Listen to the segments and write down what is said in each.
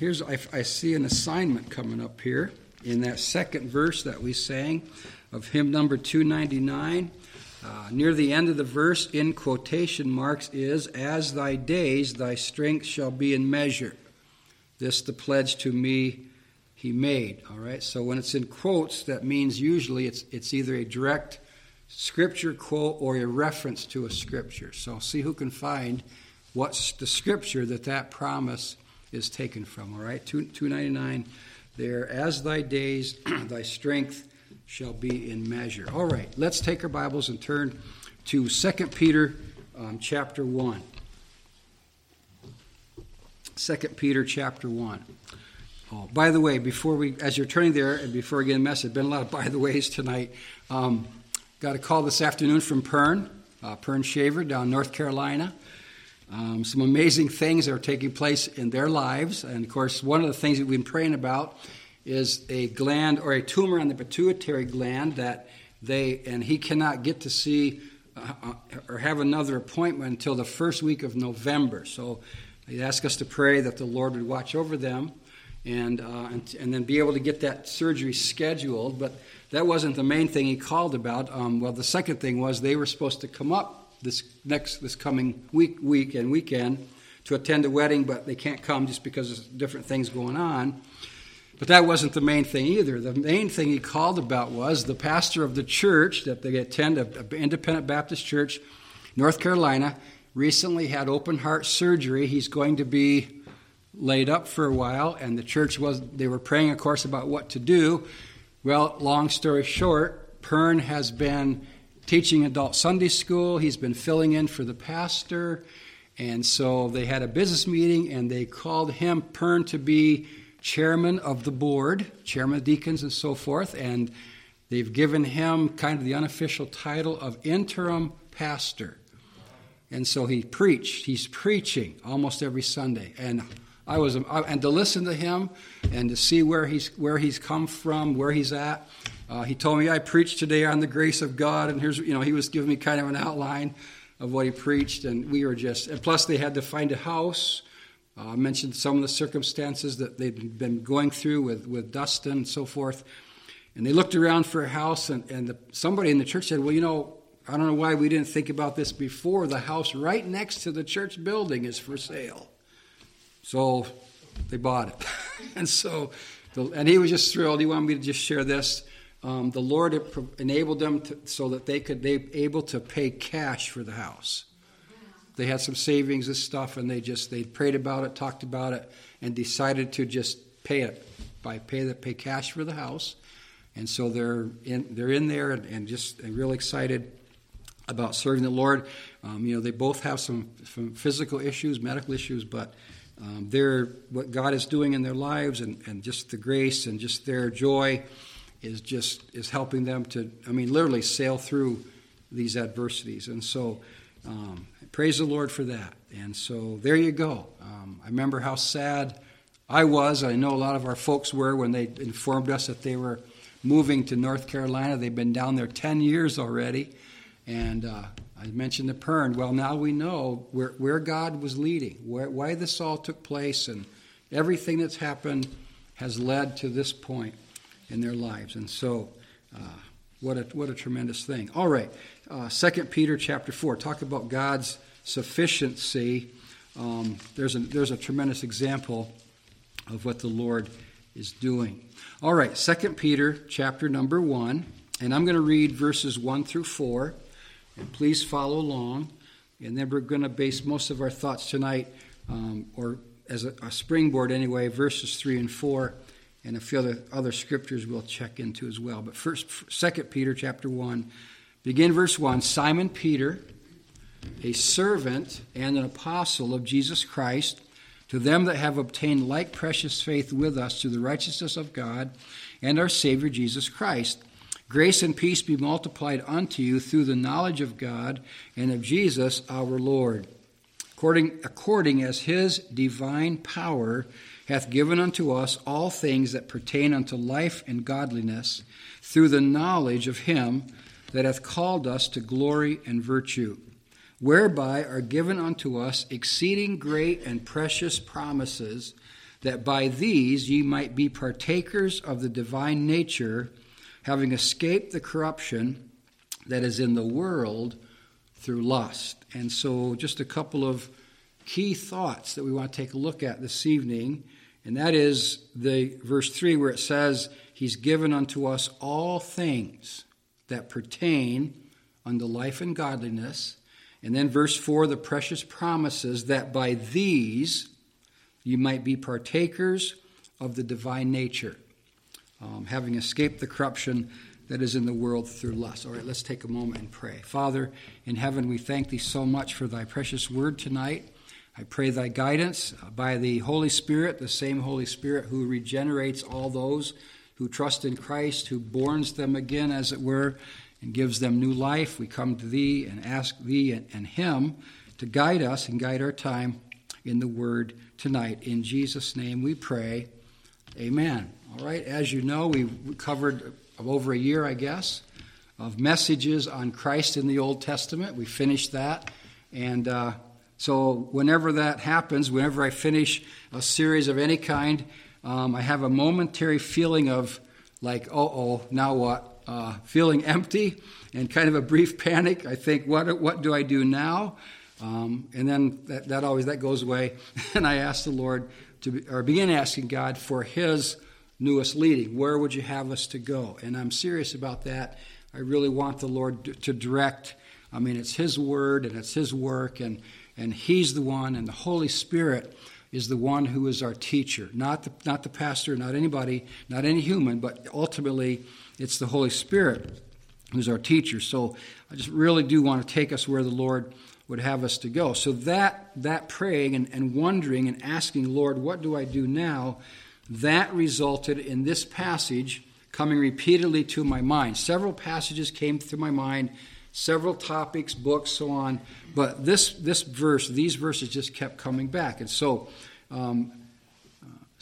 here's I, I see an assignment coming up here in that second verse that we sang of hymn number 299. Uh, near the end of the verse, in quotation marks, is As thy days, thy strength shall be in measure. This the pledge to me he made. All right, so when it's in quotes, that means usually it's, it's either a direct scripture quote or a reference to a scripture. So see who can find what's the scripture that that promise is taken from. All right, 2, 299 there. As thy days, thy strength shall be in measure. All right, let's take our Bibles and turn to 2 Peter um, chapter 1. 2 Peter chapter 1. Oh, by the way, before we, as you're turning there, and before we get a message, been a lot of by the ways tonight. Um, got a call this afternoon from Pern, uh, Pern Shaver down North Carolina. Um, some amazing things are taking place in their lives. And of course, one of the things that we've been praying about is a gland or a tumor on the pituitary gland that they, and he cannot get to see uh, uh or have another appointment until the first week of November. So they ask us to pray that the Lord would watch over them and, uh, and, and, then be able to get that surgery scheduled. But that wasn't the main thing he called about. Um, well, the second thing was they were supposed to come up this next this coming week week and weekend to attend a wedding, but they can't come just because of different things going on. But that wasn't the main thing either. The main thing he called about was the pastor of the church that they attend, an independent Baptist church, North Carolina, recently had open heart surgery. He's going to be laid up for a while, and the church was, they were praying, of course, about what to do. Well, long story short, Pern has been teaching adult Sunday school. He's been filling in for the pastor. And so they had a business meeting and they called him, Pern, to be chairman of the board, chairman of deacons and so forth. And they've given him kind of the unofficial title of interim pastor. And so he preached. He's preaching almost every Sunday. And I was, and to listen to him and to see where he's where he's come from, where he's at. Uh, he told me I preached today on the grace of God, and here's you know he was giving me kind of an outline of what he preached, and we were just. And plus, they had to find a house. Uh, I mentioned some of the circumstances that they'd been going through with with Dustin and so forth. And they looked around for a house, and, and the, somebody in the church said, Well, you know, I don't know why we didn't think about this before. The house right next to the church building is for sale. So they bought it. and so, and he was just thrilled. He wanted me to just share this. Um, the Lord enabled them to, so that they could they able to pay cash for the house. They had some savings and stuff, and they just they prayed about it, talked about it, and decided to just pay it by pay the pay cash for the house. And so they're in they're in there and, and just real excited about serving the Lord. Um, you know, they both have some, some physical issues, medical issues, but um, their what God is doing in their lives and, and just the grace and just their joy is just is helping them to I mean literally sail through these adversities. And so um, praise the Lord for that. And so there you go. Um, I remember how sad I was. I know a lot of our folks were when they informed us that they were moving to North Carolina. They've been down there 10 years already. And uh, I mentioned the Pern. Well, now we know where, where God was leading, where, why this all took place, and everything that's happened has led to this point in their lives. And so, uh, what a what a tremendous thing. All right, uh, Second Peter chapter four. Talk about God's sufficiency. Um, there's a there's a tremendous example of what the Lord is doing. All right, Second Peter chapter number one, and I'm going to read verses one through four. And please follow along. And then we're going to base most of our thoughts tonight, um, or as a, a, springboard anyway, verses 3 and 4, and a few other, other scriptures we'll check into as well. But first, Second Peter chapter 1, begin verse 1 Simon Peter, a servant and an apostle of Jesus Christ, to them that have obtained like precious faith with us through the righteousness of God and our Savior Jesus Christ Grace and peace be multiplied unto you through the knowledge of God and of Jesus our Lord, according, according as his divine power hath given unto us all things that pertain unto life and godliness, through the knowledge of him that hath called us to glory and virtue, whereby are given unto us exceeding great and precious promises that by these ye might be partakers of the divine nature, having escaped the corruption that is in the world through lust. And so, just a couple of key thoughts that we want to take a look at this evening, and that is the verse 3 where it says, He's given unto us all things that pertain unto life and godliness. And then verse 4, the precious promises that by these you might be partakers of the divine nature, um, having escaped the corruption that is in the world through lust. All right, let's take a moment and pray. Father in heaven, we thank thee so much for thy precious word tonight. I pray thy guidance by the Holy Spirit, the same Holy Spirit who regenerates all those who trust in Christ, who borns them again, as it were, and gives them new life. We come to thee and ask thee and, and him to guide us and guide our time in the word tonight. In Jesus' name we pray. Amen. All right, as you know, we covered over a year, I guess, of messages on Christ in the Old Testament. We finished that. And uh, so, whenever that happens, whenever I finish a series of any kind, um, I have a momentary feeling of, like, oh, oh, now what? Uh, feeling empty and kind of a brief panic. I think, what, what do I do now? Um, and then that, that always that goes away, and I ask the Lord to be, or begin asking God for His newest leading. Where would you have us to go? And I'm serious about that. I really want the Lord to direct. I mean, it's His word and it's His work, and and He's the one, and the Holy Spirit is the one who is our teacher, not the not the pastor, not anybody, not any human, but ultimately it's the Holy Spirit who's our teacher. So I just really do want to take us where the Lord would have us to go. So that that praying and, and wondering and asking, Lord, what do I do now? That resulted in this passage coming repeatedly to my mind. Several passages came through my mind, several topics, books, so on. But this this verse, these verses just kept coming back, and so. Um,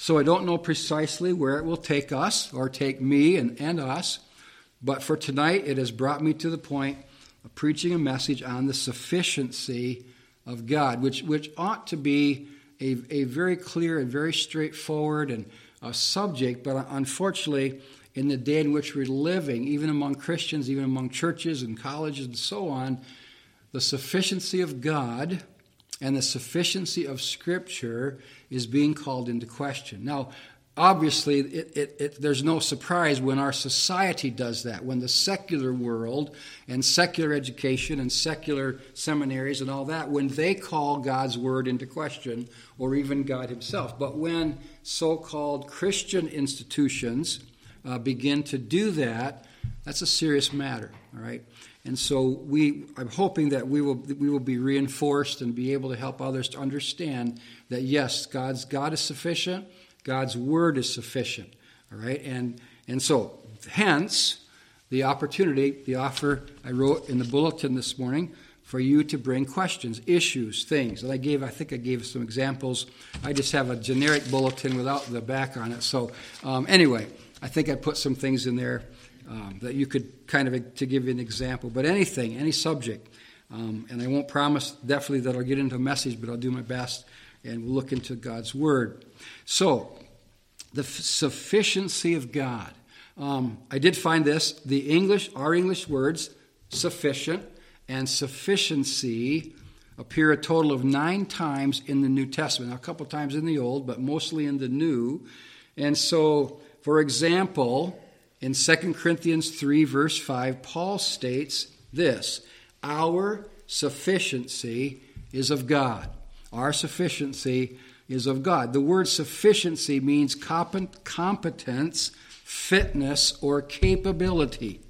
so I don't know precisely where it will take us or take me and, and us, but for tonight it has brought me to the point of preaching a message on the sufficiency of God, which, which ought to be a, a very clear and very straightforward and a subject, but unfortunately, in the day in which we're living, even among Christians, even among churches and colleges and so on, the sufficiency of God and the sufficiency of Scripture is being called into question. Now, obviously, it, it, it, there's no surprise when our society does that, when the secular world and secular education and secular seminaries and all that, when they call God's word into question, or even God Himself. But when so called Christian institutions uh, begin to do that, that's a serious matter, all right? And so we, I'm hoping that we will, we will be reinforced and be able to help others to understand that yes, God's God is sufficient God's word is sufficient. All right? And, and so, hence, the opportunity, the offer I wrote in the bulletin this morning for you to bring questions, issues, things. And I gave, I think I gave some examples. I just have a generic bulletin without the back on it. So, um, anyway, I think I put some things in there um, that you could kind of, to give you an example. But anything, any subject. Um, and I won't promise definitely that I'll get into a message, but I'll do my best and we'll look into God's Word. So, the f- sufficiency of God. Um, I did find this the English, our English words, sufficient and sufficiency, appear a total of nine times in the New Testament. Now, a couple times in the Old, but mostly in the New. And so, for example, in 2 Corinthians 3, verse 5, Paul states this Our sufficiency is of God. Our sufficiency is of God. The word sufficiency means competence, fitness, or capability.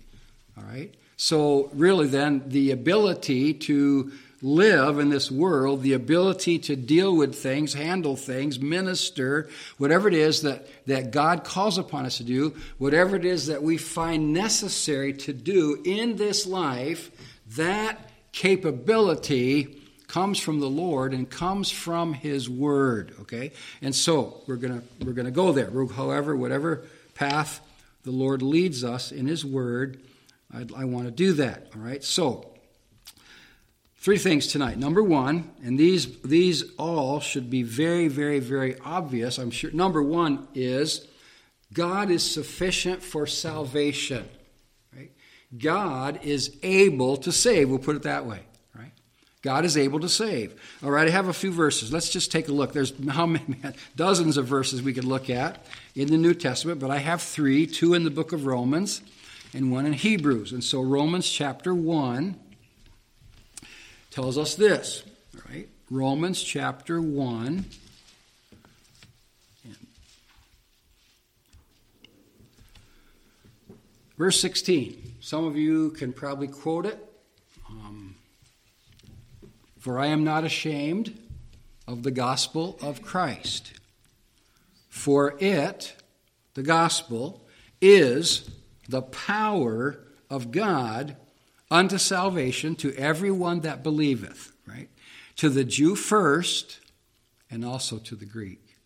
All right? So, really, then, the ability to live in this world, the ability to deal with things, handle things, minister, whatever it is that, that God calls upon us to do, whatever it is that we find necessary to do in this life, that capability comes from the Lord and comes from His Word. Okay, and so we're gonna we're gonna go there. However, whatever path the Lord leads us in His Word, I, I want to do that. All right, so. Three things tonight. Number one, and these these all should be very, very, very obvious. I'm sure. Number one is God is sufficient for salvation. Right? God is able to save. We'll put it that way. Right? God is able to save. All right. I have a few verses. Let's just take a look. There's how many dozens of verses we could look at in the New Testament, but I have three: two in the book of Romans, and one in Hebrews. And so Romans chapter one tells us this, right? Romans chapter 1. Verse 16. Some of you can probably quote it. Um, For I am not ashamed of the gospel of Christ. For it, the gospel, is the power of God unto salvation to everyone that believeth, right? To the Jew first, and also to the Greek.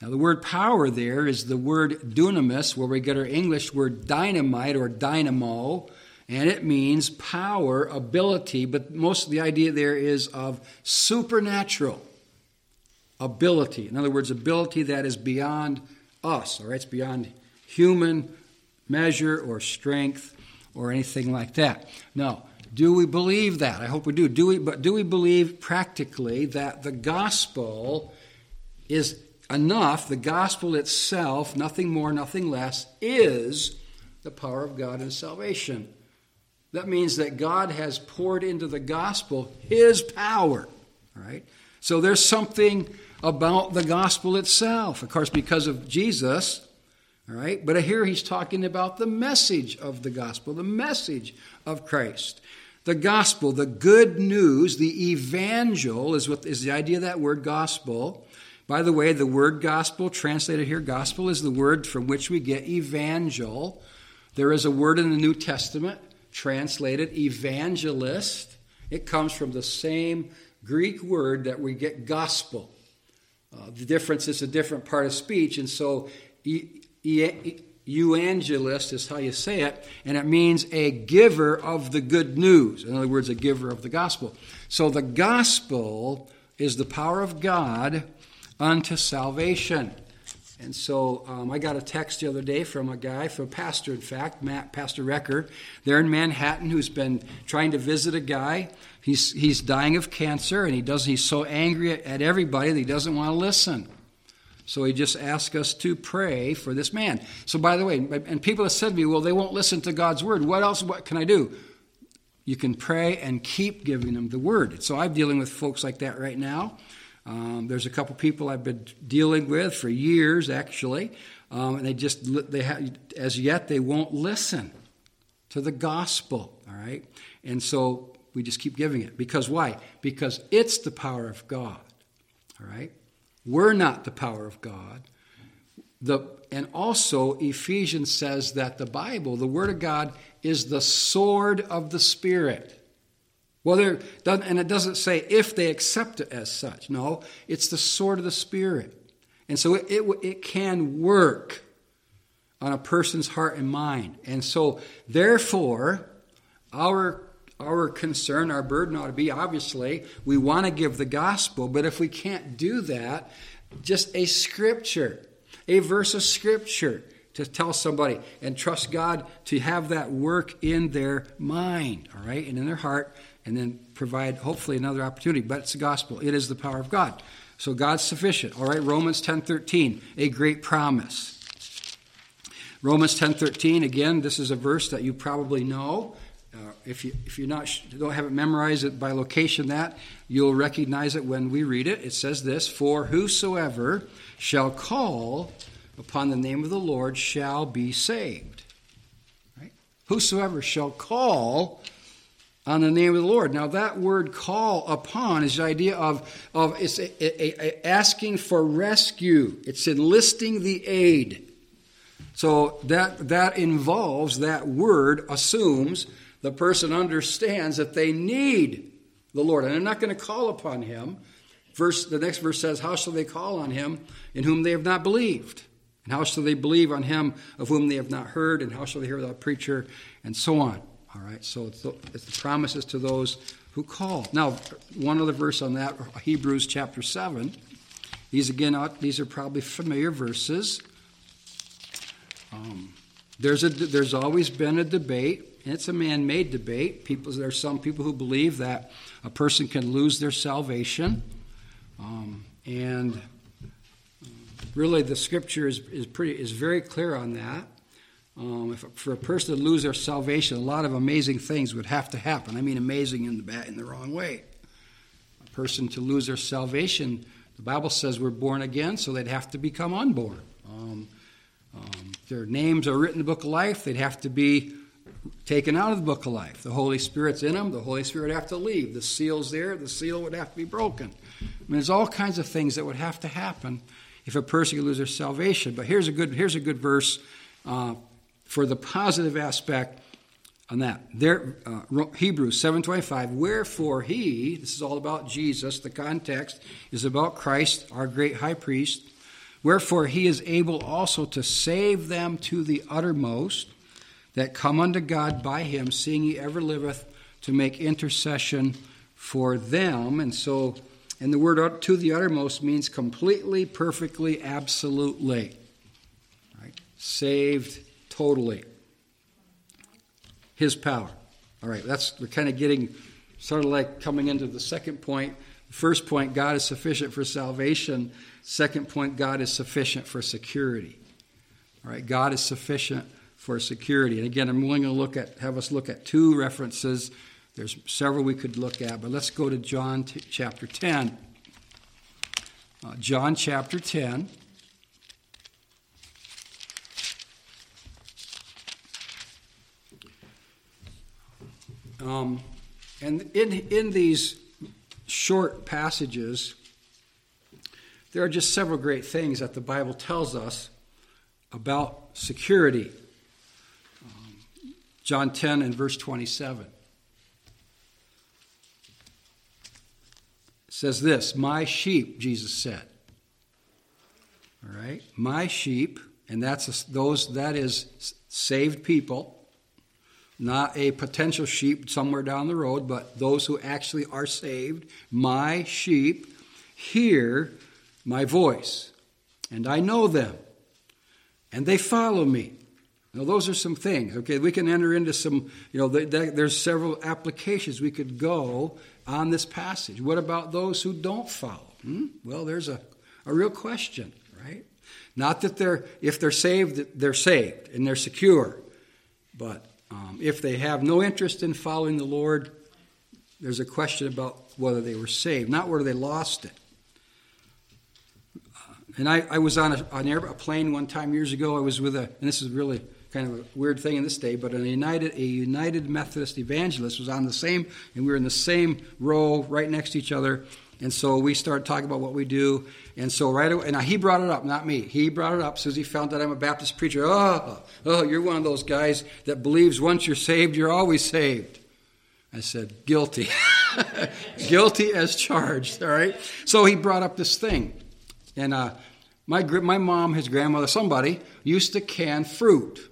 Now, the word power there is the word dunamis, where we get our English word dynamite or dynamo, and it means power, ability, but most of the idea there is of supernatural ability. In other words, ability that is beyond us, all right? It's beyond human measure or strength or anything like that. No. Do we believe that? I hope we do. Do we but do we believe practically that the gospel is enough, the gospel itself, nothing more, nothing less, is the power of God in salvation. That means that God has poured into the gospel his power. right? So there's something about the gospel itself. Of course, because of Jesus, all right? But here he's talking about the message of the gospel, the message of Christ. The gospel, the good news, the evangel is what is the idea of that word gospel. By the way, the word gospel, translated here, gospel is the word from which we get evangel. There is a word in the New Testament translated evangelist. It comes from the same Greek word that we get gospel. Uh, the difference is a different part of speech, and so euangelist is how you say it, and it means a giver of the good news. In other words, a giver of the gospel. So the gospel is the power of God unto salvation. And so um, I got a text the other day from a guy, from a pastor, in fact, Matt, Pastor Recker, there in Manhattan, who's been trying to visit a guy. He's, he's dying of cancer, and he does, he's so angry at everybody that he doesn't want to listen. So he just asked us to pray for this man. So, by the way, and people have said to me, well, they won't listen to God's word. What else what can I do? You can pray and keep giving them the word. So I'm dealing with folks like that right now. Um, there's a couple people I've been dealing with for years, actually, um, and they just they have, as yet they won't listen to the gospel. All right, and so we just keep giving it because why? Because it's the power of God. All right. We're not the power of God. The, and also, Ephesians says that the Bible, the Word of God, is the sword of the Spirit. Well, there, and it doesn't say if they accept it as such. No, it's the sword of the Spirit. And so it, it, it can work on a person's heart and mind. And so, therefore, our our concern, our burden ought to be obviously, we want to give the gospel, but if we can't do that, just a scripture, a verse of scripture to tell somebody and trust God to have that work in their mind, all right, and in their heart, and then provide hopefully another opportunity. But it's the gospel, it is the power of God. So God's sufficient. All right, Romans 10:13, a great promise. Romans 10:13 again, this is a verse that you probably know. Uh, if you if you're not don't have it memorized it by location that you'll recognize it when we read it. It says this: "For whosoever shall call upon the name of the Lord shall be saved." Right? Whosoever shall call on the name of the Lord. Now that word "call upon" is the idea of of it's a, a, a asking for rescue. It's enlisting the aid. So that that involves that word assumes the person understands that they need the Lord. And they're not going to call upon him. Verse, the next verse says, How shall they call on him in whom they have not believed? And how shall they believe on him of whom they have not heard? And how shall they hear without a preacher? And so on. All right, so it's the, it's the promises to those who call. Now, one other verse on that, Hebrews chapter 7. These again, these are probably familiar verses. Um, there's, a, there's always been a debate, it's a man made debate. People, there are some people who believe that a person can lose their salvation. Um, and really, the scripture is, is, pretty, is very clear on that. Um, if, for a person to lose their salvation, a lot of amazing things would have to happen. I mean, amazing in the bad, in the wrong way. A person to lose their salvation, the Bible says we're born again, so they'd have to become unborn. Um, um, their names are written in the book of life, they'd have to be taken out of the book of life. The Holy Spirit's in them, the Holy Spirit would have to leave. The seal's there, the seal would have to be broken. I mean, there's all kinds of things that would have to happen if a person could lose their salvation. But here's a good, here's a good verse uh, for the positive aspect on that. There, uh, Hebrews 7:25. Wherefore he, this is all about Jesus. The context is about Christ, our great high priest. Wherefore he is able also to save them to the uttermost that come unto God by him, seeing he ever liveth to make intercession for them. And so, and the word to the uttermost means completely, perfectly, absolutely. Right? Saved totally. His power. All right, that's we're kind of getting sort of like coming into the second point. The first point, God is sufficient for salvation. Second point, God is sufficient for security. All right, God is sufficient for security. And again, I'm willing to look at have us look at two references. There's several we could look at, but let's go to John t- chapter 10. Uh, John chapter 10. Um, and in, in these short passages, there are just several great things that the Bible tells us about security. John 10 and verse 27 says this My sheep, Jesus said. All right? My sheep, and that's a, those that is saved people not a potential sheep somewhere down the road, but those who actually are saved. My sheep hear my voice, and I know them, and they follow me. Now, those are some things. Okay, we can enter into some, you know, there's several applications we could go on this passage. What about those who don't follow? Hmm? Well, there's a, a real question, right? Not that they're, if they're saved, they're saved and they're secure, but um, if they have no interest in following the Lord, there's a question about whether they were saved, not whether they lost it. And I, I, was on, a, on a plane one time years ago. I was with a, and this is really kind of a weird thing in this day, but a United, a United Methodist evangelist was on the same, and we were in the same row right next to each other. And so we started talking about what we do. And so right away, and he brought it up, not me. He brought it up he found that I'm a Baptist preacher. Oh, oh, you're one of those guys that believes once you're saved, you're always saved. I said, guilty. guilty as charged, all right? So he brought up this thing. And uh, my, my mom, his grandmother, somebody, used to can fruit.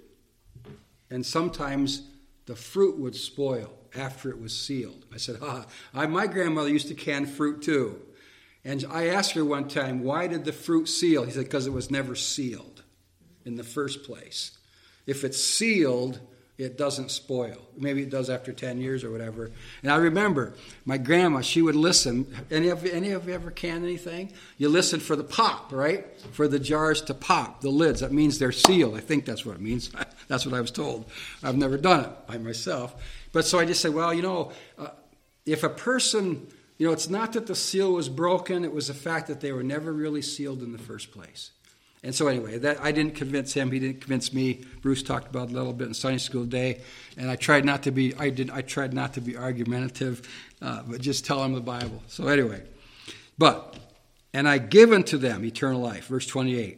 And sometimes the fruit would spoil after it was sealed. I said, ah, I, my grandmother used to can fruit too. And I asked her one time, why did the fruit seal? He said, because it was never sealed in the first place. If it's sealed, it doesn't spoil. Maybe it does after 10 years or whatever. And I remember my grandma, she would listen. Any of, any of you ever can anything? You listen for the pop, right? For the jars to pop, the lids. That means they're sealed. I think that's what it means. that's what I was told. I've never done it by myself. But so I just said, well, you know, uh, if a person, you know, it's not that the seal was broken, it was the fact that they were never really sealed in the first place. And so anyway, that I didn't convince him. He didn't convince me. Bruce talked about it a little bit in Sunday school day, and I tried not to be. I did. I tried not to be argumentative, uh, but just tell him the Bible. So anyway, but and I give unto them eternal life. Verse twenty-eight.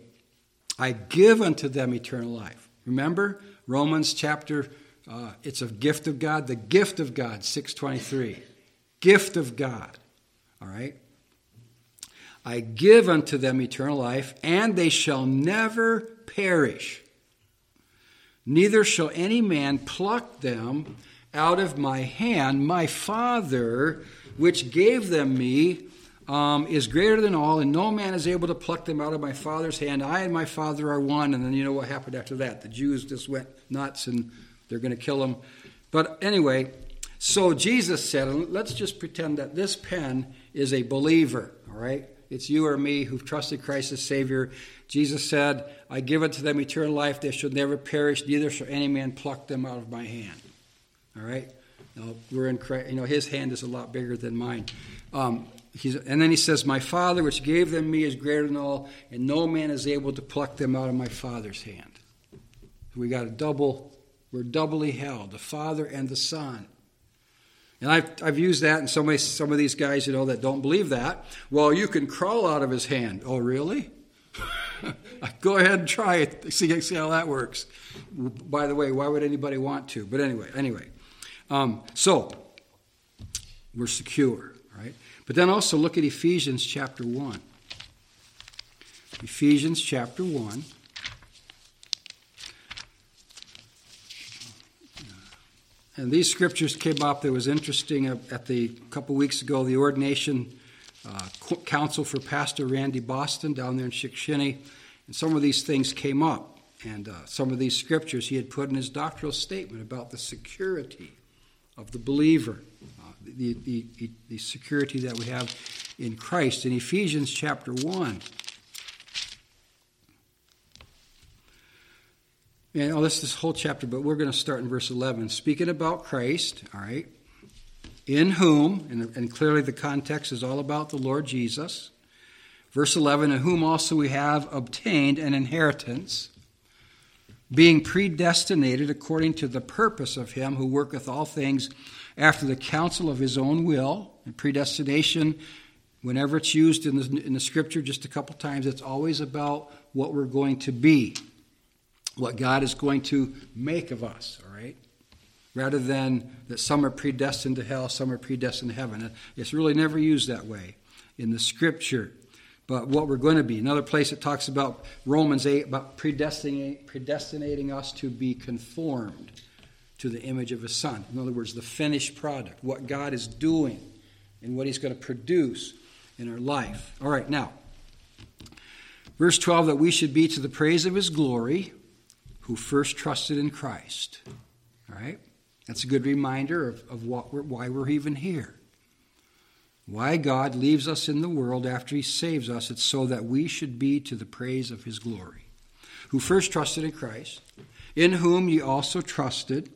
I give unto them eternal life. Remember Romans chapter uh, it's a gift of God. The gift of God, 623. Gift of God. All right? I give unto them eternal life, and they shall never perish. Neither shall any man pluck them out of my hand. My Father, which gave them me, um, is greater than all, and no man is able to pluck them out of my Father's hand. I and my Father are one. And then you know what happened after that? The Jews just went nuts and they're going to kill him. But anyway, so Jesus said, let's just pretend that this pen is a believer, all right? It's you or me who've trusted Christ as Savior. Jesus said, I give it to them eternal life. They shall never perish, neither shall any man pluck them out of my hand. All right? Now, we're in Christ, you know, his hand is a lot bigger than mine. Um, and then he says, My Father, which gave them me, is greater than all, and no man is able to pluck them out of my Father's hand. We got a double, we're doubly held, the Father and the Son. And I've, I've used that in some, way, some of these guys, you know, that don't believe that. Well, you can crawl out of his hand. Oh, really? Go ahead and try it. See, see how that works. By the way, why would anybody want to? But anyway, anyway. Um, so, we're secure, right? But then also look at Ephesians chapter 1. Ephesians chapter 1. And these scriptures came up. That was interesting at the couple weeks ago, the ordination uh, council for Pastor Randy Boston down there in Shickshinny. And some of these things came up. And uh, some of these scriptures he had put in his doctoral statement about the security of the believer the, the, the security that we have in Christ. In Ephesians chapter 1, and oh, this this whole chapter, but we're going to start in verse 11. Speaking about Christ, all right, in whom, and, and clearly the context is all about the Lord Jesus. Verse 11, in whom also we have obtained an inheritance, being predestinated according to the purpose of him who worketh all things after the counsel of his own will. And predestination, whenever it's used in the, in the scripture just a couple times, it's always about what we're going to be, what God is going to make of us, all right? Rather than that some are predestined to hell, some are predestined to heaven. It's really never used that way in the scripture. But what we're going to be. Another place it talks about Romans 8 about predestinating, us to be conformed to the image of his son. In other words, the finished product, what God is doing and what he's going to produce in our life. All right, now, verse 12 that we should be to the praise of his glory who first trusted in Christ. All right? That's a good reminder of, of what we're, why we're even here. Why God leaves us in the world after he saves us. It's so that we should be to the praise of his glory. Who first trusted in Christ, in whom ye also trusted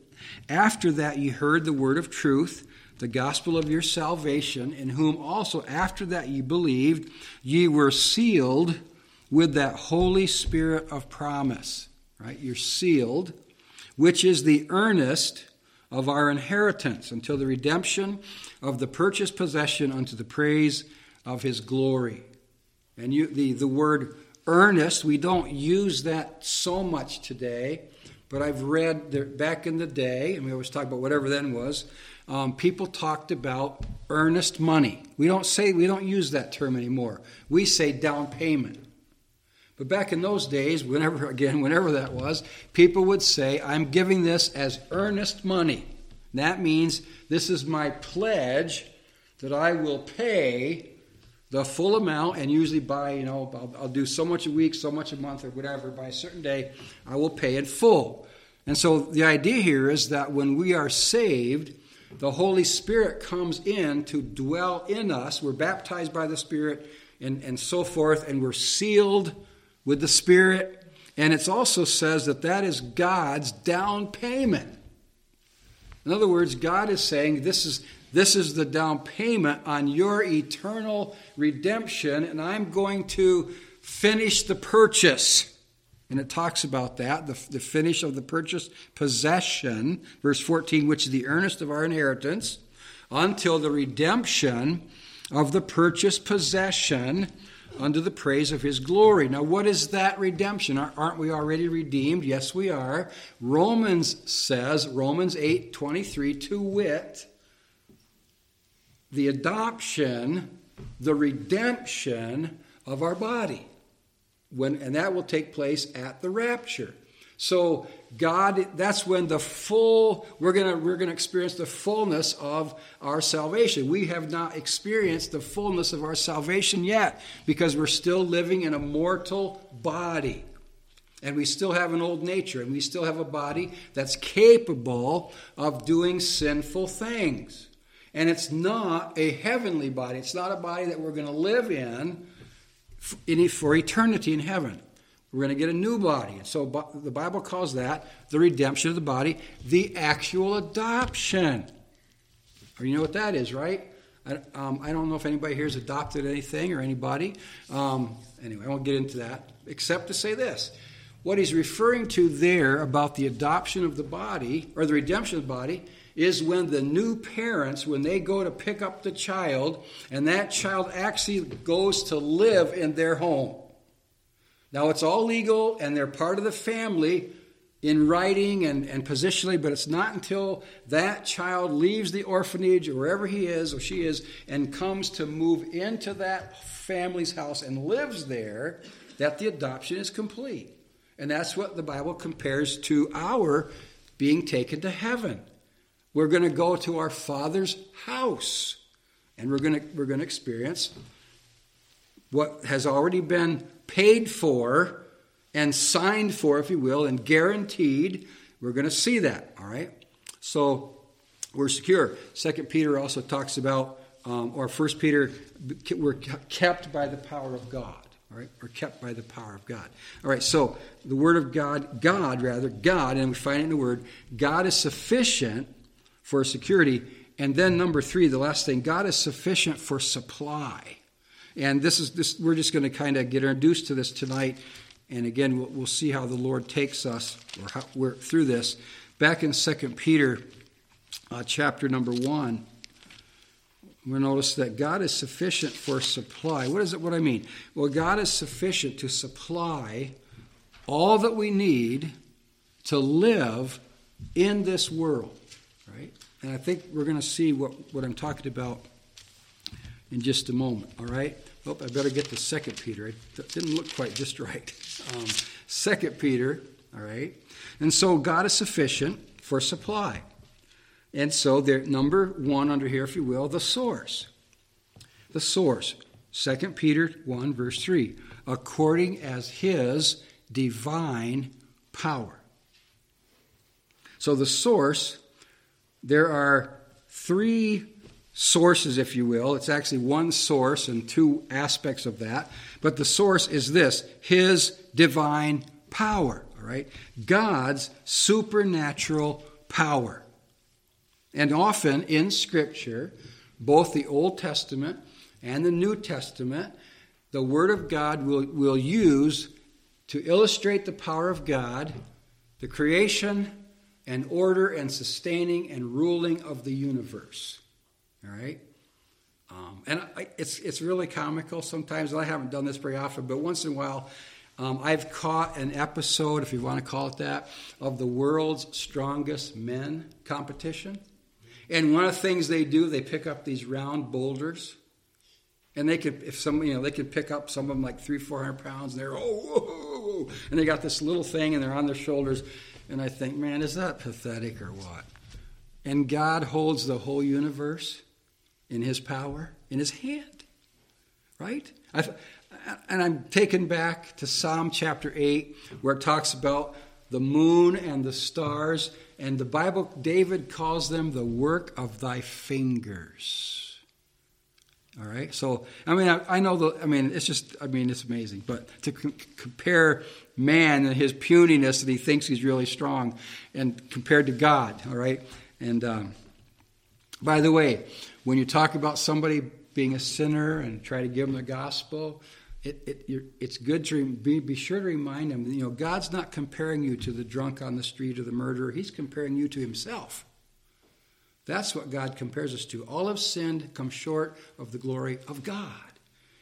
after that, ye heard the word of truth, the gospel of your salvation, in whom also after that ye believed, ye were sealed with that Holy Spirit of promise. Right? You're sealed, which is the earnest of our inheritance until the redemption of the purchased possession unto the praise of his glory. And you, the, the word earnest, we don't use that so much today. But I've read that back in the day, and we always talk about whatever then was, um, people talked about earnest money. We don't say, we don't use that term anymore. We say down payment. But back in those days, whenever, again, whenever that was, people would say, I'm giving this as earnest money. That means this is my pledge that I will pay the full amount and usually by, you know, I'll, I'll, do so much a week, so much a month, or whatever. By a certain day, I will pay in full. And so the idea here is that when we are saved, the Holy Spirit comes in to dwell in us. We're baptized by the Spirit and, and so forth, and we're sealed with the Spirit. And it also says that that is God's down payment. In other words, God is saying, This is, this is the down payment on your eternal redemption, and I'm going to finish the purchase. And it talks about that, the, the finish of the purchase possession, verse 14, which is the earnest of our inheritance, until the redemption of the purchased possession unto the praise of his glory. Now, what is that redemption? Aren't we already redeemed? Yes, we are. Romans says, Romans 8 23, to wit, the adoption, the redemption of our body. When, and that will take place at the rapture. So God, that's when the full, we're gonna we're gonna experience the fullness of our salvation. We have not experienced the fullness of our salvation yet because we're still living in a mortal body. And we still have an old nature, and we still have a body that's capable of doing sinful things. And it's not a heavenly body. It's not a body that we're going to live in for eternity in heaven. We're going to get a new body. And so the Bible calls that the redemption of the body, the actual adoption. You know what that is, right? I, um, I don't know if anybody here has adopted anything or anybody. Um, anyway, I won't get into that, except to say this. What he's referring to there about the adoption of the body, or the redemption of the body, is when the new parents, when they go to pick up the child, and that child actually goes to live in their home. Now, it's all legal and they're part of the family in writing and, and positionally, but it's not until that child leaves the orphanage or wherever he is or she is and comes to move into that family's house and lives there that the adoption is complete. And that's what the Bible compares to our being taken to heaven. We're going to go to our Father's house and we're going to, we're going to experience what has already been paid for and signed for, if you will, and guaranteed. We're going to see that, all right? So we're secure. Second Peter also talks about, um, or First Peter, we're kept by the power of God. All right, we're kept by the power of God. All right, so the Word of God, God rather, God, and we find it in the Word, God is sufficient for security. And then number three, the last thing, God is sufficient for supply. And this is this. We're just going to kind of get introduced to this tonight, and again, we'll, we'll see how the Lord takes us or how we're through this. Back in Second Peter, uh, chapter number one, we notice that God is sufficient for supply. What is it? What I mean? Well, God is sufficient to supply all that we need to live in this world, right? And I think we're going to see what, what I'm talking about in just a moment, all right? Oh, I better get to Second Peter. It didn't look quite just right. Um, Second Peter, all right? And so God is sufficient for supply. And so there, number one under here, if you will, the source. The source. Second Peter 1, verse 3. According as his divine power. So the source, there are three sources, if you will. It's actually one source and two aspects of that. But the source is this His divine power, all right? God's supernatural power. And often in Scripture, both the Old Testament and the New Testament, the Word of God will, will use to illustrate the power of God, the creation and order and sustaining and ruling of the universe. All right? Um, and I, it's, it's really comical sometimes. I haven't done this very often, but once in a while, um, I've caught an episode, if you want to call it that, of the world's strongest men competition. And one of the things they do, they pick up these round boulders. And they could, if some, you know, they could pick up some of them like three, four hundred pounds, and they're oh, and they got this little thing, and they're on their shoulders, and I think, man, is that pathetic or what? And God holds the whole universe in his power, in his hand. Right? I've, and I'm taken back to Psalm chapter 8, where it talks about the moon and the stars. And the Bible, David calls them the work of thy fingers. All right. So, I mean, I, I know the, I mean, it's just, I mean, it's amazing. But to c- compare man and his puniness that he thinks he's really strong and compared to God, all right? And um, by the way, when you talk about somebody being a sinner and try to give them the gospel, it, it, it's good to be, be sure to remind them, you know, God's not comparing you to the drunk on the street or the murderer. He's comparing you to himself. That's what God compares us to. All have sinned, come short of the glory of God.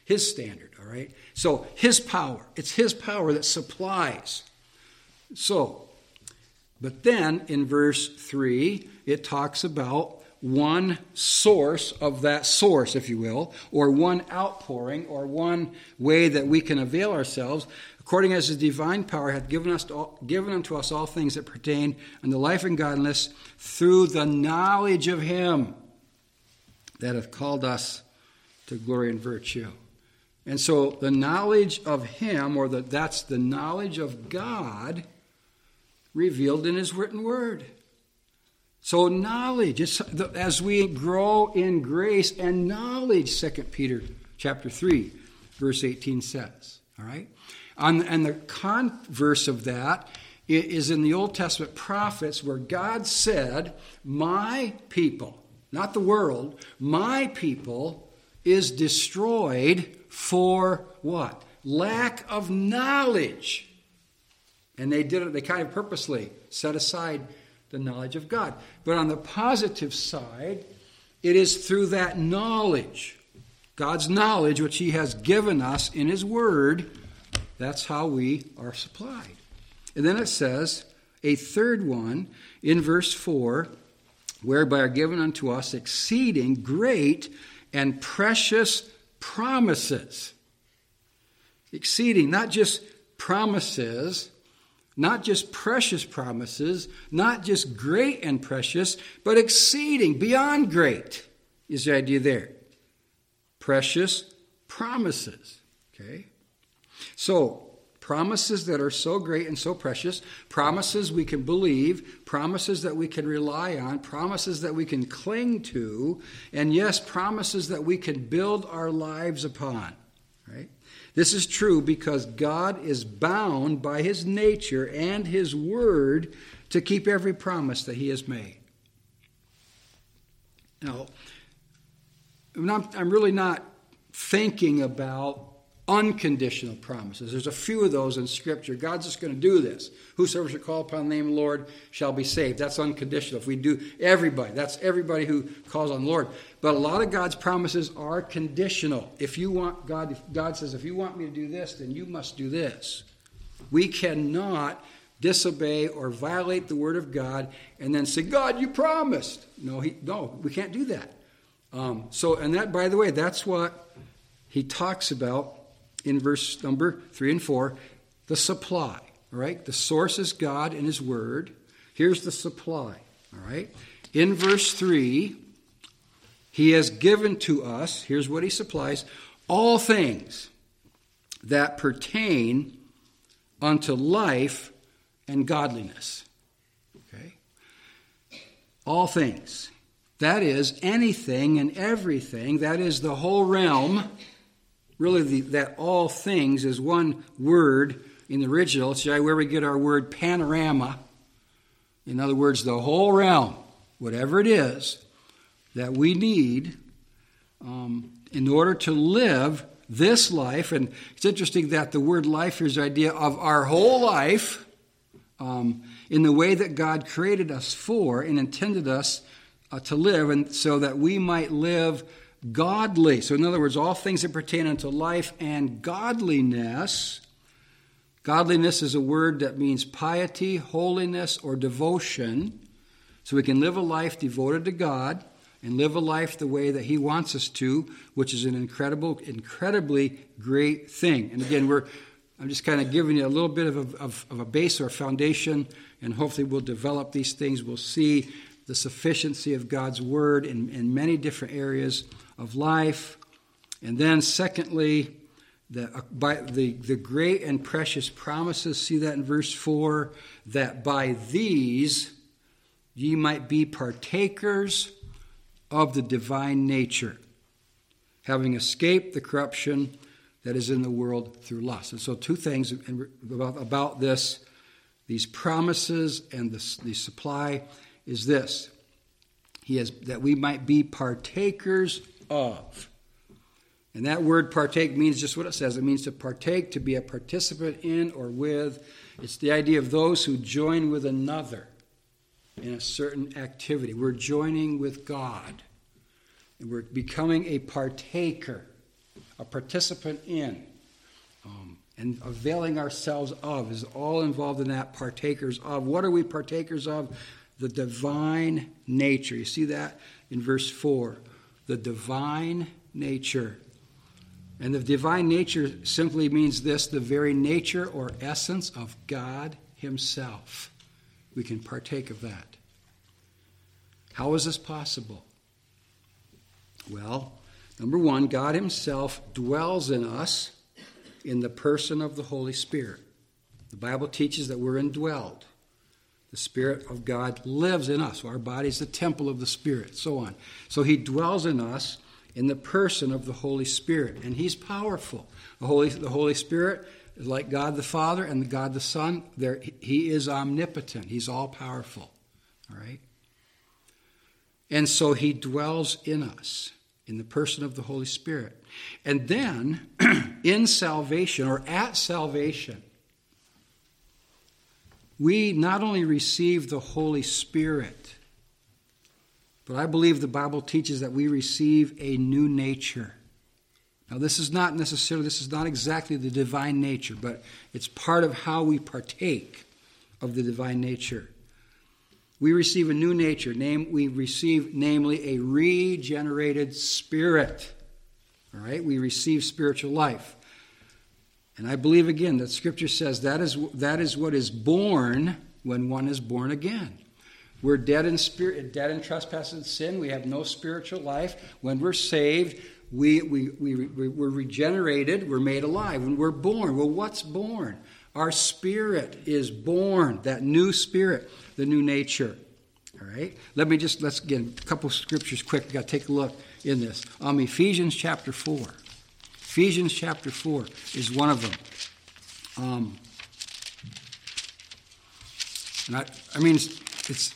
His standard, all right? So, His power. It's His power that supplies. So, but then in verse 3, it talks about one source of that source, if you will, or one outpouring, or one way that we can avail ourselves, according as his divine power hath given, us all, given unto us all things that pertain unto life and godliness through the knowledge of him that hath called us to glory and virtue. And so the knowledge of him, or the, that's the knowledge of God revealed in his written word. So knowledge, as we grow in grace and knowledge, 2 Peter chapter 3, verse 18 says. All right? and the converse of that is in the Old Testament prophets where God said, My people, not the world, my people is destroyed for what? Lack of knowledge. And they did it, they kind of purposely set aside the knowledge of God. But on the positive side, it is through that knowledge, God's knowledge, which He has given us in His Word, that's how we are supplied. And then it says, a third one in verse 4 whereby are given unto us exceeding great and precious promises. Exceeding, not just promises, not just precious promises, not just great and precious, but exceeding, beyond great is the idea there. Precious promises. Okay? So, promises that are so great and so precious, promises we can believe, promises that we can rely on, promises that we can cling to, and yes, promises that we can build our lives upon. Right? This is true because God is bound by his nature and his word to keep every promise that he has made. Now, I'm really not thinking about unconditional promises. There's a few of those in Scripture. God's just going to do this. Whosoever shall call upon the name of the Lord shall be saved. That's unconditional. If we do, everybody, that's everybody who calls on the Lord. But a lot of God's promises are conditional. If you want, God, God says, if you want me to do this, then you must do this. We cannot disobey or violate the word of God and then say, God, you promised. No, he, no, we can't do that. Um, so, and that, by the way, that's what he talks about in verse number three and four the supply. All right, the source is God and His Word. Here's the supply. All right, in verse three, He has given to us. Here's what He supplies: all things that pertain unto life and godliness. Okay, all things. That is anything and everything. That is the whole realm really the, that all things is one word in the original. It's where we get our word panorama. In other words, the whole realm, whatever it is that we need um, in order to live this life. And it's interesting that the word life is the idea of our whole life um, in the way that God created us for and intended us uh, to live, and so that we might live godly. So, in other words, all things that pertain unto life and godliness. Godliness is a word that means piety, holiness, or devotion. So we can live a life devoted to God and live a life the way that He wants us to, which is an incredible, incredibly great thing. And again, we're I'm just kind of giving you a little bit of a, of, of a base or foundation, and hopefully we'll develop these things. We'll see the sufficiency of God's Word in, in many different areas of life. And then, secondly, the, uh, by the, the great and precious promises, see that in verse 4, that by these ye might be partakers of the divine nature, having escaped the corruption that is in the world through lust. And so, two things about, about this, these promises and the, the supply, is this. He has that we might be partakers of. And that word partake means just what it says it means to partake, to be a participant in or with. It's the idea of those who join with another in a certain activity. We're joining with God. And we're becoming a partaker, a participant in. Um, and availing ourselves of is all involved in that partakers of. What are we partakers of? The divine nature. You see that? in verse 4 the divine nature. And the divine nature simply means this the very nature or essence of God Himself. We can partake of that. How is this possible? Well, number one, God Himself dwells in us in the person of the Holy Spirit. The Bible teaches that we're indwelled. The Spirit of God lives in us. Our body is the temple of the Spirit, so on. So He dwells in us in the person of the Holy Spirit, and He's powerful. The Holy, the Holy Spirit is like God the Father and God the Son. There, he is omnipotent. He's all powerful. All right. And so He dwells in us in the person of the Holy Spirit. And then, in salvation or at salvation, we not only receive the Holy Spirit, but I believe the Bible teaches that we receive a new nature. Now, this is not necessarily, this is not exactly the divine nature, but it's part of how we partake of the divine nature. We receive a new nature. Name, we receive, namely, a regenerated spirit. All right? We receive spiritual life. And I believe again that Scripture says that is, that is what is born when one is born again. We're dead in spirit, dead in trespass and sin. We have no spiritual life. When we're saved, we, we, we, we're regenerated, we're made alive. When we're born, well, what's born? Our spirit is born, that new spirit, the new nature. All right? Let me just, let's get a couple scriptures quick. We've got to take a look in this. Um, Ephesians chapter 4. Ephesians chapter 4 is one of them. Um, and I, I mean, it's, it's,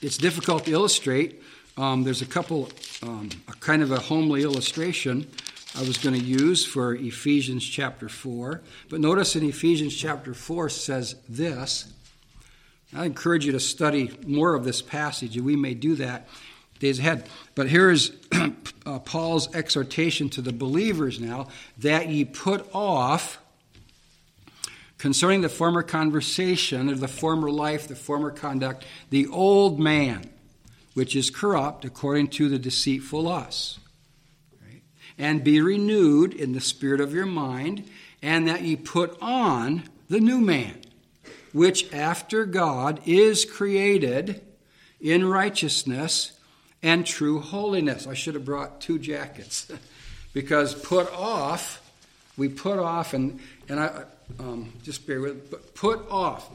it's difficult to illustrate. Um, there's a couple, um, a kind of a homely illustration I was going to use for Ephesians chapter 4. But notice in Ephesians chapter 4 says this. I encourage you to study more of this passage, and we may do that days ahead. But here is uh, Paul's exhortation to the believers now that ye put off concerning the former conversation or the former life, the former conduct, the old man, which is corrupt according to the deceitful us. Right? And be renewed in the spirit of your mind, and that ye put on the new man, which after God is created in righteousness and true holiness. I should have brought two jackets because put off, we put off, and, and I um, just bear with, but put off,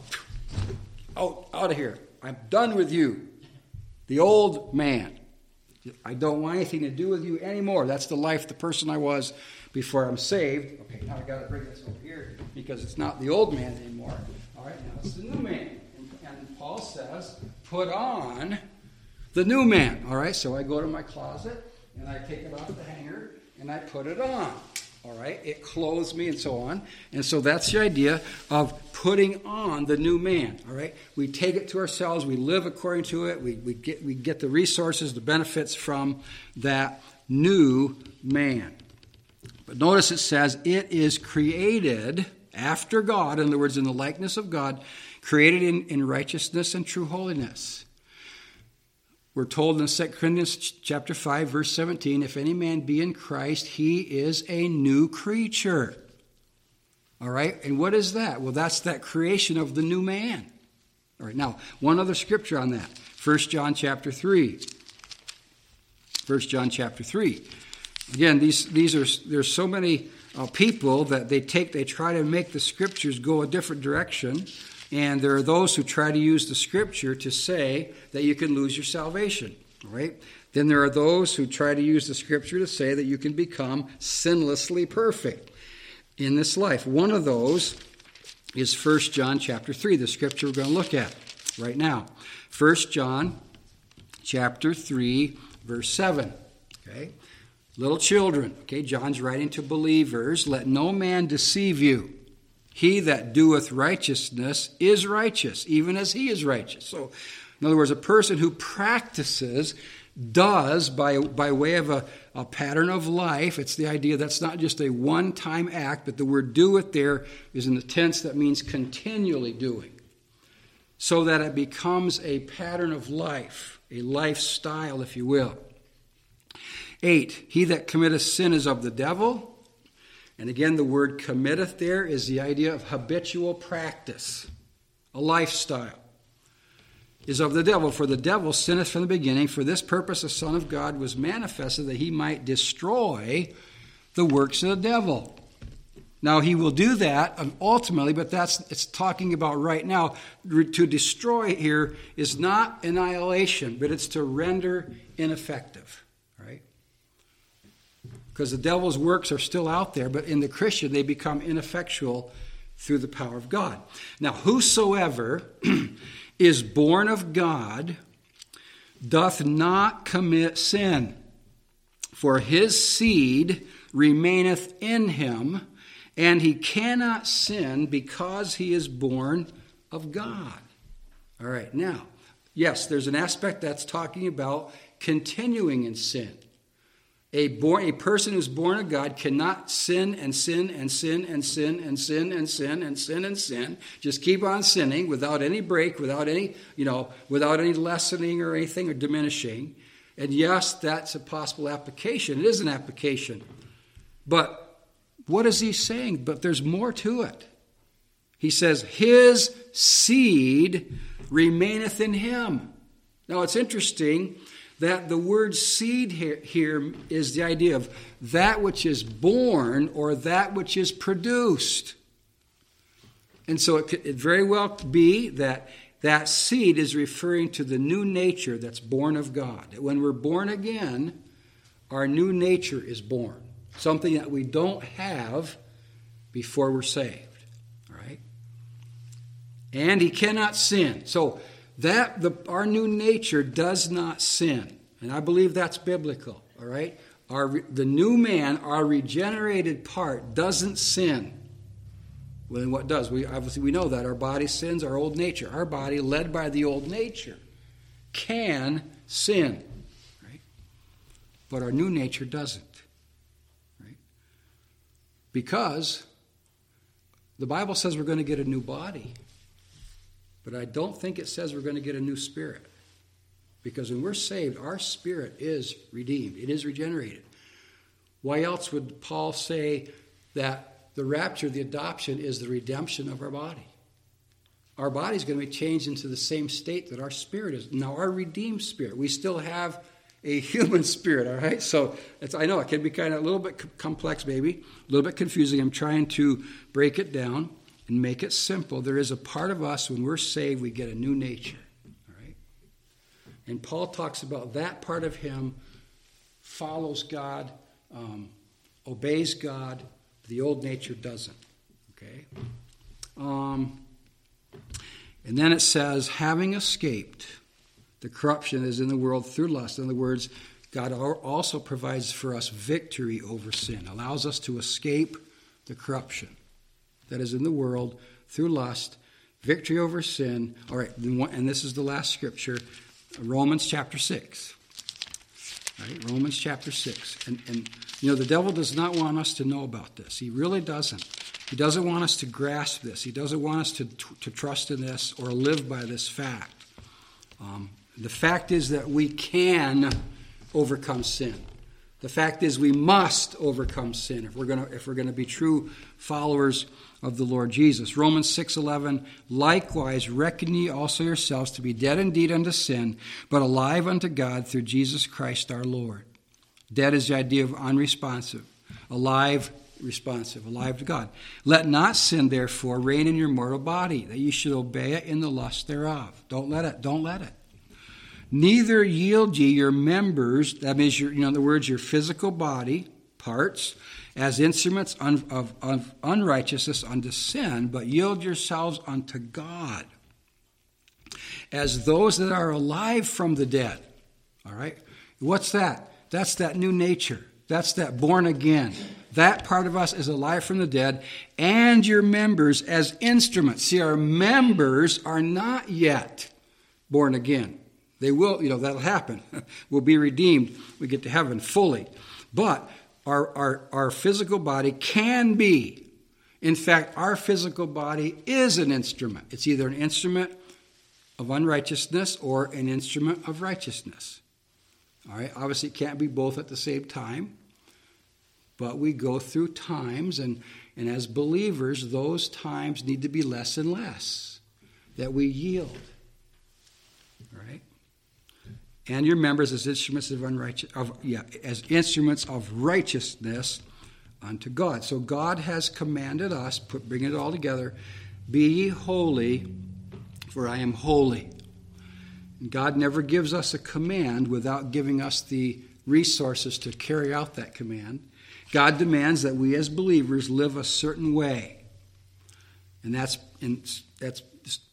out, out of here. I'm done with you, the old man. I don't want anything to do with you anymore. That's the life, the person I was before I'm saved. Okay, now I got to bring this over here because it's not the old man anymore. All right, now it's the new man. And, and Paul says, put on the new man. All right, so I go to my closet and I take it off the hanger and I put it on. All right, it clothes me and so on. And so that's the idea of putting on the new man. All right, we take it to ourselves, we live according to it, we, we, get, we get the resources, the benefits from that new man. But notice it says it is created after God, in other words, in the likeness of God, created in, in righteousness and true holiness. We're told in 2 Corinthians chapter 5 verse 17, if any man be in Christ, he is a new creature. All right? And what is that? Well, that's that creation of the new man. All right. Now, one other scripture on that. 1 John chapter 3. 1 John chapter 3. Again, these these are there's so many uh, people that they take they try to make the scriptures go a different direction and there are those who try to use the scripture to say that you can lose your salvation, right? Then there are those who try to use the scripture to say that you can become sinlessly perfect in this life. One of those is 1 John chapter 3, the scripture we're going to look at right now. 1 John chapter 3 verse 7, okay? Little children, okay, John's writing to believers, let no man deceive you. He that doeth righteousness is righteous, even as he is righteous. So, in other words, a person who practices does by, by way of a, a pattern of life. It's the idea that's not just a one time act, but the word do it there is in the tense that means continually doing. So that it becomes a pattern of life. a lifestyle, if you will. Eight, he that committeth sin is of the devil. And again, the word committeth there is the idea of habitual practice, a lifestyle. Is of the devil, for the devil sinneth from the beginning. For this purpose the Son of God was manifested that he might destroy the works of the devil. Now he will do that ultimately, but that's it's talking about right now. To destroy here is not annihilation, but it's to render ineffective? Because the devil's works are still out there, but in the Christian they become ineffectual through the power of God. Now, whosoever is born of God doth not commit sin, for his seed remaineth in him and he cannot sin because he is born of God. All right, now, yes, there's an aspect that's talking about continuing in sin. A, born, a person who's born of God cannot sin and sin and sin and sin and sin and sin and sin and sin. Just keep on sinning without any break, without any, you know, without any lessening or anything or diminishing. And yes, that's a possible application. It is an application. But what is he saying? But there's more to it. He says, His seed remaineth in him. Now it's interesting that the word seed here, here is the idea of that which is born or that which is produced. And so it could it very well be that that seed is referring to the new nature that's born of God. When we're born again, our new nature is born something that we don't have before we're saved. right? And he cannot sin. So that the, our new nature does not sin. And I believe that's biblical. All right? Our, the new man, our regenerated part, doesn't sin. Well, then what does? We obviously we know that our body sins, our old nature. Our body, led by the old nature, can sin. Right? But our new nature doesn't. right? Because the Bible says we're going to get a new body, but I don't think it says we're going to get a new spirit. Because when we're saved, our spirit is redeemed, it is regenerated. Why else would Paul say that the rapture, the adoption, is the redemption of our body? Our body is going to be changed into the same state that our spirit is. Now, our redeemed spirit, we still have a human spirit, all right? So I know it can be kind of a little bit complex, maybe, a little bit confusing. I'm trying to break it down and make it simple. There is a part of us when we're saved, we get a new nature, all right? And Paul talks about that part of him follows God, um, obeys God, the old nature doesn't, okay? Um, and then it says, having escaped the corruption is in the world through lust. In other words, God also provides for us victory over sin, allows us to escape the corruption that is in the world through lust, victory over sin. All right, and this is the last scripture, Romans chapter 6. Right, Romans chapter 6. And, and, you know, the devil does not want us to know about this. He really doesn't. He doesn't want us to grasp this. He doesn't want us to, to trust in this or live by this fact. Um, the fact is that we can overcome sin. The fact is we must overcome sin if we're going to if we're going to be true followers of the Lord Jesus. Romans 6:11 Likewise reckon ye also yourselves to be dead indeed unto sin, but alive unto God through Jesus Christ our Lord. Dead is the idea of unresponsive. Alive responsive, alive to God. Let not sin therefore reign in your mortal body, that ye should obey it in the lust thereof. Don't let it, don't let it. Neither yield ye your members, that means your, in other words, your physical body parts, as instruments of, of unrighteousness unto sin, but yield yourselves unto God as those that are alive from the dead. All right? What's that? That's that new nature. That's that born again. That part of us is alive from the dead, and your members as instruments. See, our members are not yet born again. They will, you know, that'll happen. we'll be redeemed. We get to heaven fully. But our, our, our physical body can be. In fact, our physical body is an instrument. It's either an instrument of unrighteousness or an instrument of righteousness. All right, obviously, it can't be both at the same time, but we go through times, and, and as believers, those times need to be less and less that we yield. And your members as instruments of unrighteous of yeah, as instruments of righteousness unto God. So God has commanded us, put bring it all together, be ye holy, for I am holy. God never gives us a command without giving us the resources to carry out that command. God demands that we as believers live a certain way. And that's, in, that's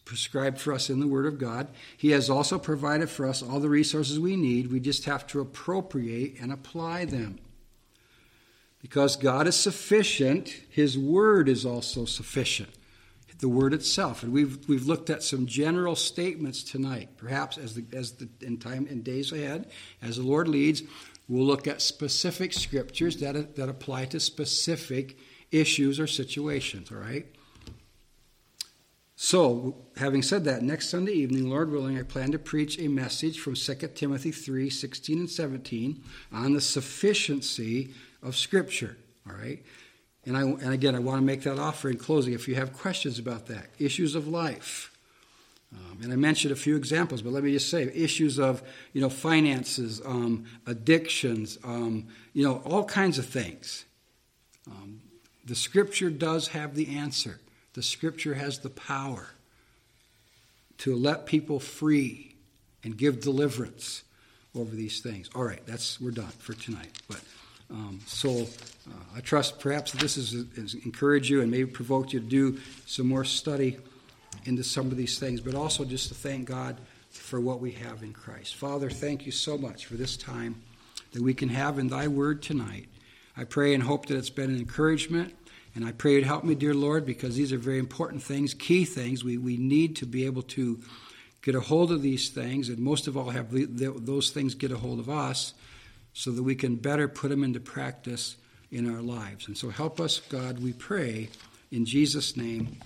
prescribed for us in the Word of God. He has also provided for us all the resources we need. We just have to appropriate and apply them. Because God is sufficient, His Word is also sufficient the word itself. And we've, we've looked at some general statements tonight. Perhaps as the, as the, in time in days ahead, as the Lord leads, we'll look at specific scriptures that, that apply to specific issues or situations, all right? So, having said that, next Sunday evening, Lord willing, I plan to preach a message from 2 Timothy 3 16 and 17 on the sufficiency of Scripture, all right? And, I, and again, I want to make that offer in closing if you have questions about that. Issues of life. Um, and I mentioned a few examples, but let me just say issues of you know finances, um, addictions, um, you know all kinds of things. Um, the Scripture does have the answer. The Scripture has the power to let people free and give deliverance over these things. All right, that's we're done for tonight. But um, so uh, I trust perhaps this has, has encouraged you and maybe provoked you to do some more study into some of these things, but also just to thank God for what we have in Christ. Father, thank you so much for this time that we can have in Thy Word tonight. I pray and hope that it's been an encouragement, and I pray you'd help me, dear Lord, because these are very important things, key things. We, we need to be able to get a hold of these things, and most of all, have those things get a hold of us so that we can better put them into practice in our lives. And so help us, God, we pray. In Jesus' name,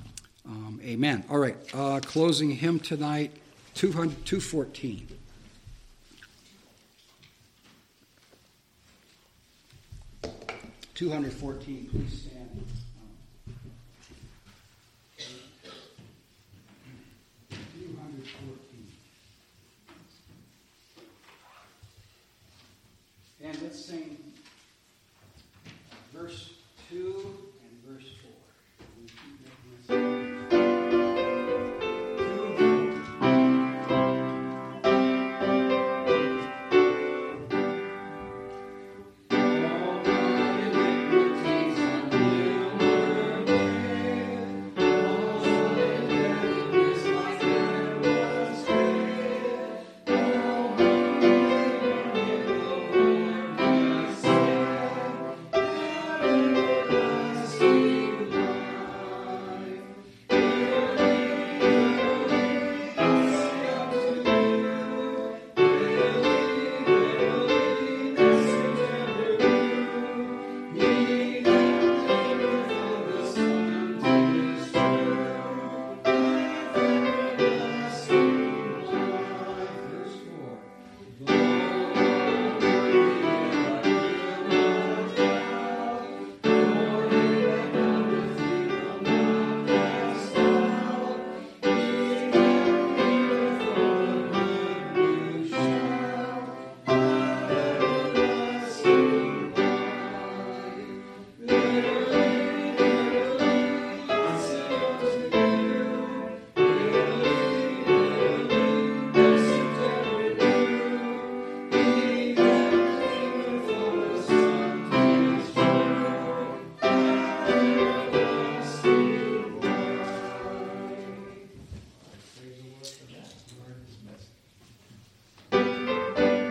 um, amen. All right, uh, closing hymn tonight, 214. Two hundred fourteen. Please stand. And let's sing verse